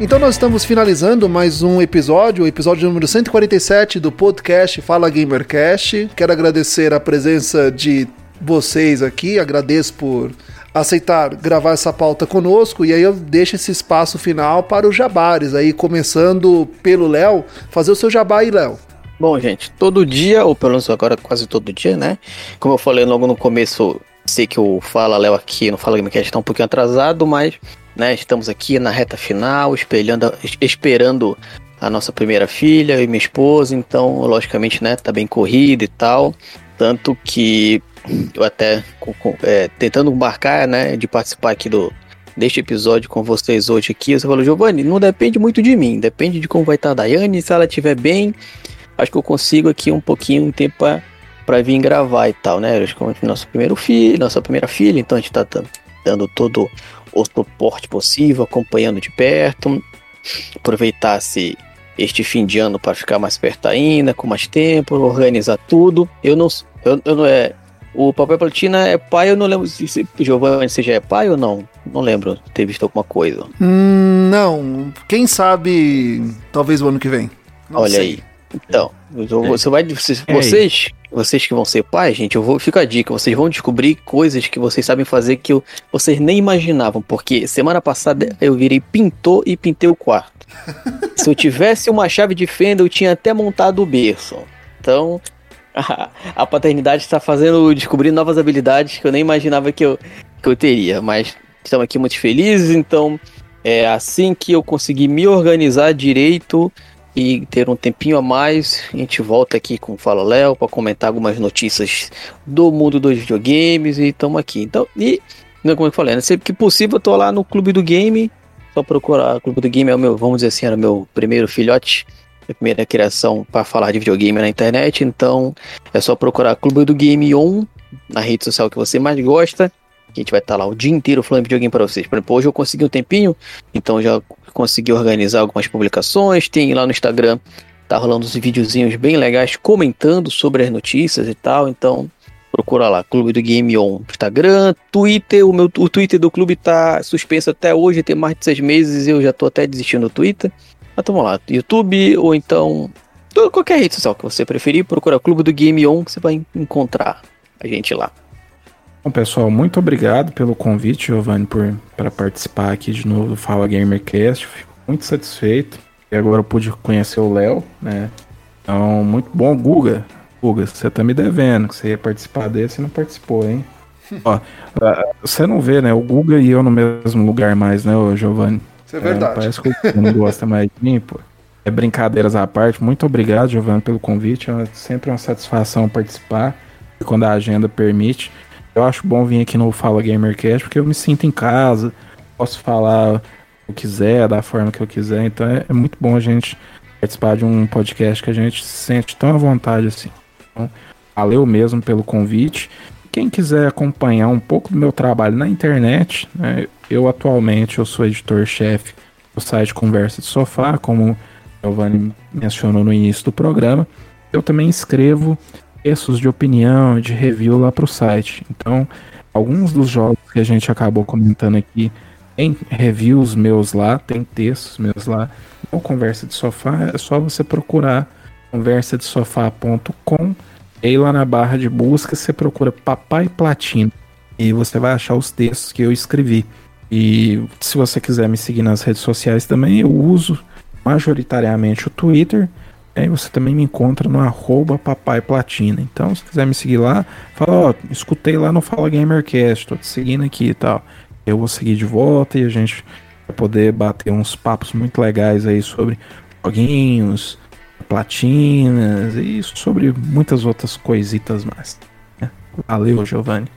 Então nós estamos finalizando mais um episódio, o episódio número 147 do podcast Fala Gamercast. Quero agradecer a presença de vocês aqui, agradeço por aceitar gravar essa pauta conosco e aí eu deixo esse espaço final para os jabares aí, começando pelo Léo, fazer o seu jabá aí, Léo. Bom, gente, todo dia, ou pelo menos agora quase todo dia, né? Como eu falei logo no começo, sei que o Fala Léo aqui no Fala Gamecast está um pouquinho atrasado, mas né? Estamos aqui na reta final, espelhando, esperando a nossa primeira filha e minha esposa, então, logicamente, né, tá bem corrida e tal. Tanto que eu até é, tentando marcar, né, de participar aqui do deste episódio com vocês hoje aqui, você falou, Giovanni, não depende muito de mim, depende de como vai estar a Daiane, se ela estiver bem, acho que eu consigo aqui um pouquinho de tempo para vir gravar e tal, né? Acho que é nosso primeiro filho, nossa primeira filha, então a gente tá dando todo o suporte possível, acompanhando de perto, aproveitasse este fim de ano para ficar mais perto ainda, com mais tempo, organizar tudo. Eu não, eu, eu não é, O Papel Platina é pai, eu não lembro se, se Giovanni, você já é pai ou não? Não lembro ter visto alguma coisa. Hum, não, quem sabe talvez o ano que vem. Não Olha sei. aí. Então, você vai. Vocês, vocês, vocês que vão ser pais, gente, eu vou. Fica a dica, vocês vão descobrir coisas que vocês sabem fazer que eu, vocês nem imaginavam. Porque semana passada eu virei pintor e pintei o quarto. Se eu tivesse uma chave de fenda, eu tinha até montado o berço. Então, a, paternidade está fazendo descobrir novas habilidades que eu nem imaginava que eu, que eu teria. Mas estamos aqui muito felizes, então é assim que eu conseguir me organizar direito e ter um tempinho a mais, a gente volta aqui com o Fala Léo para comentar algumas notícias do mundo dos videogames e estamos aqui. Então, e como eu falei, né, sempre que possível eu tô lá no Clube do Game, só procurar. O Clube do Game é o meu, vamos dizer assim, era o meu primeiro filhote, a primeira criação para falar de videogame na internet, então é só procurar Clube do Game On na rede social que você mais gosta. A gente vai estar tá lá o dia inteiro falando de videogame para vocês. Por exemplo, hoje eu consegui um tempinho, então já consegui organizar algumas publicações. Tem lá no Instagram, tá rolando uns videozinhos bem legais comentando sobre as notícias e tal. Então, procura lá, Clube do Game On Instagram, Twitter. O meu o Twitter do clube tá suspenso até hoje, tem mais de seis meses. Eu já tô até desistindo do Twitter. Mas vamos lá, YouTube ou então qualquer rede social que você preferir, procura Clube do Game On que você vai encontrar a gente lá. Bom, pessoal, muito obrigado pelo convite, Giovanni, para participar aqui de novo do Fala Gamercast. Fico muito satisfeito. E agora eu pude conhecer o Léo, né? Então, muito bom. Guga, Guga, você tá me devendo que você ia participar desse e não participou, hein? Ó, você não vê, né? O Guga e eu no mesmo lugar mais, né, Giovanni? Isso é verdade. É, parece que o não gosta mais de mim, pô. É brincadeiras à parte. Muito obrigado, Giovanni, pelo convite. É sempre uma satisfação participar quando a agenda permite. Eu acho bom vir aqui no Fala Gamercast porque eu me sinto em casa, posso falar o que quiser, da forma que eu quiser. Então é, é muito bom a gente participar de um podcast que a gente se sente tão à vontade assim. Então, valeu mesmo pelo convite. Quem quiser acompanhar um pouco do meu trabalho na internet, né, eu atualmente eu sou editor-chefe do site Conversa de Sofá, como Giovanni mencionou no início do programa. Eu também escrevo textos de opinião, de review lá para o site. Então, alguns dos jogos que a gente acabou comentando aqui tem reviews meus lá, tem textos meus lá. No Conversa de Sofá é só você procurar conversadesofá.com e aí lá na barra de busca você procura Papai Platina e você vai achar os textos que eu escrevi. E se você quiser me seguir nas redes sociais também, eu uso majoritariamente o Twitter Aí você também me encontra no arroba papai platina. Então, se quiser me seguir lá, fala, ó, escutei lá no Fala Gamercast, tô te seguindo aqui e tal. Eu vou seguir de volta e a gente vai poder bater uns papos muito legais aí sobre joguinhos, platinas e sobre muitas outras coisitas mais. Né? Valeu, Giovanni.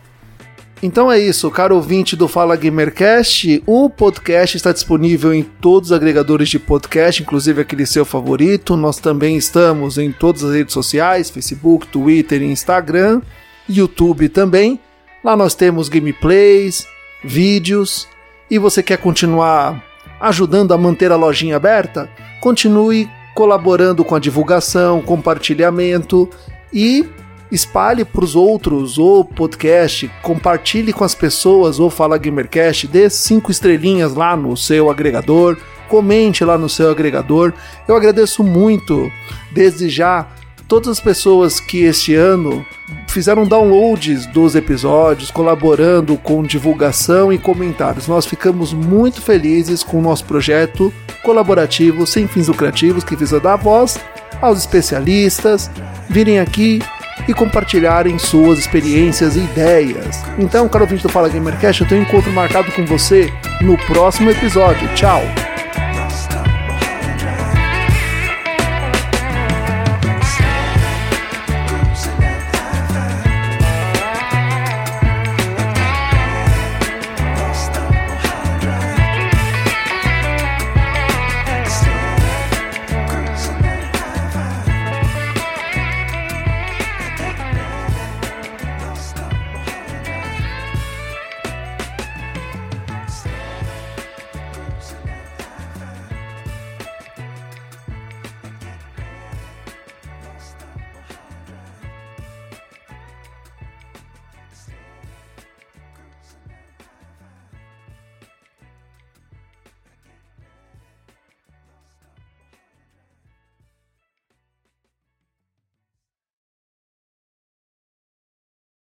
Então é isso, caro ouvinte do Fala Gamercast. O podcast está disponível em todos os agregadores de podcast, inclusive aquele seu favorito. Nós também estamos em todas as redes sociais: Facebook, Twitter, Instagram, YouTube também. Lá nós temos gameplays, vídeos. E você quer continuar ajudando a manter a lojinha aberta? Continue colaborando com a divulgação, compartilhamento e espalhe para os outros o podcast, compartilhe com as pessoas o Fala Gamercast, dê cinco estrelinhas lá no seu agregador, comente lá no seu agregador. Eu agradeço muito, desde já, todas as pessoas que este ano fizeram downloads dos episódios, colaborando com divulgação e comentários. Nós ficamos muito felizes com o nosso projeto colaborativo sem fins lucrativos que visa dar voz aos especialistas, virem aqui e compartilharem suas experiências e ideias. Então, caro ouvinte do Fala Gamercast, eu tenho um encontro marcado com você no próximo episódio. Tchau!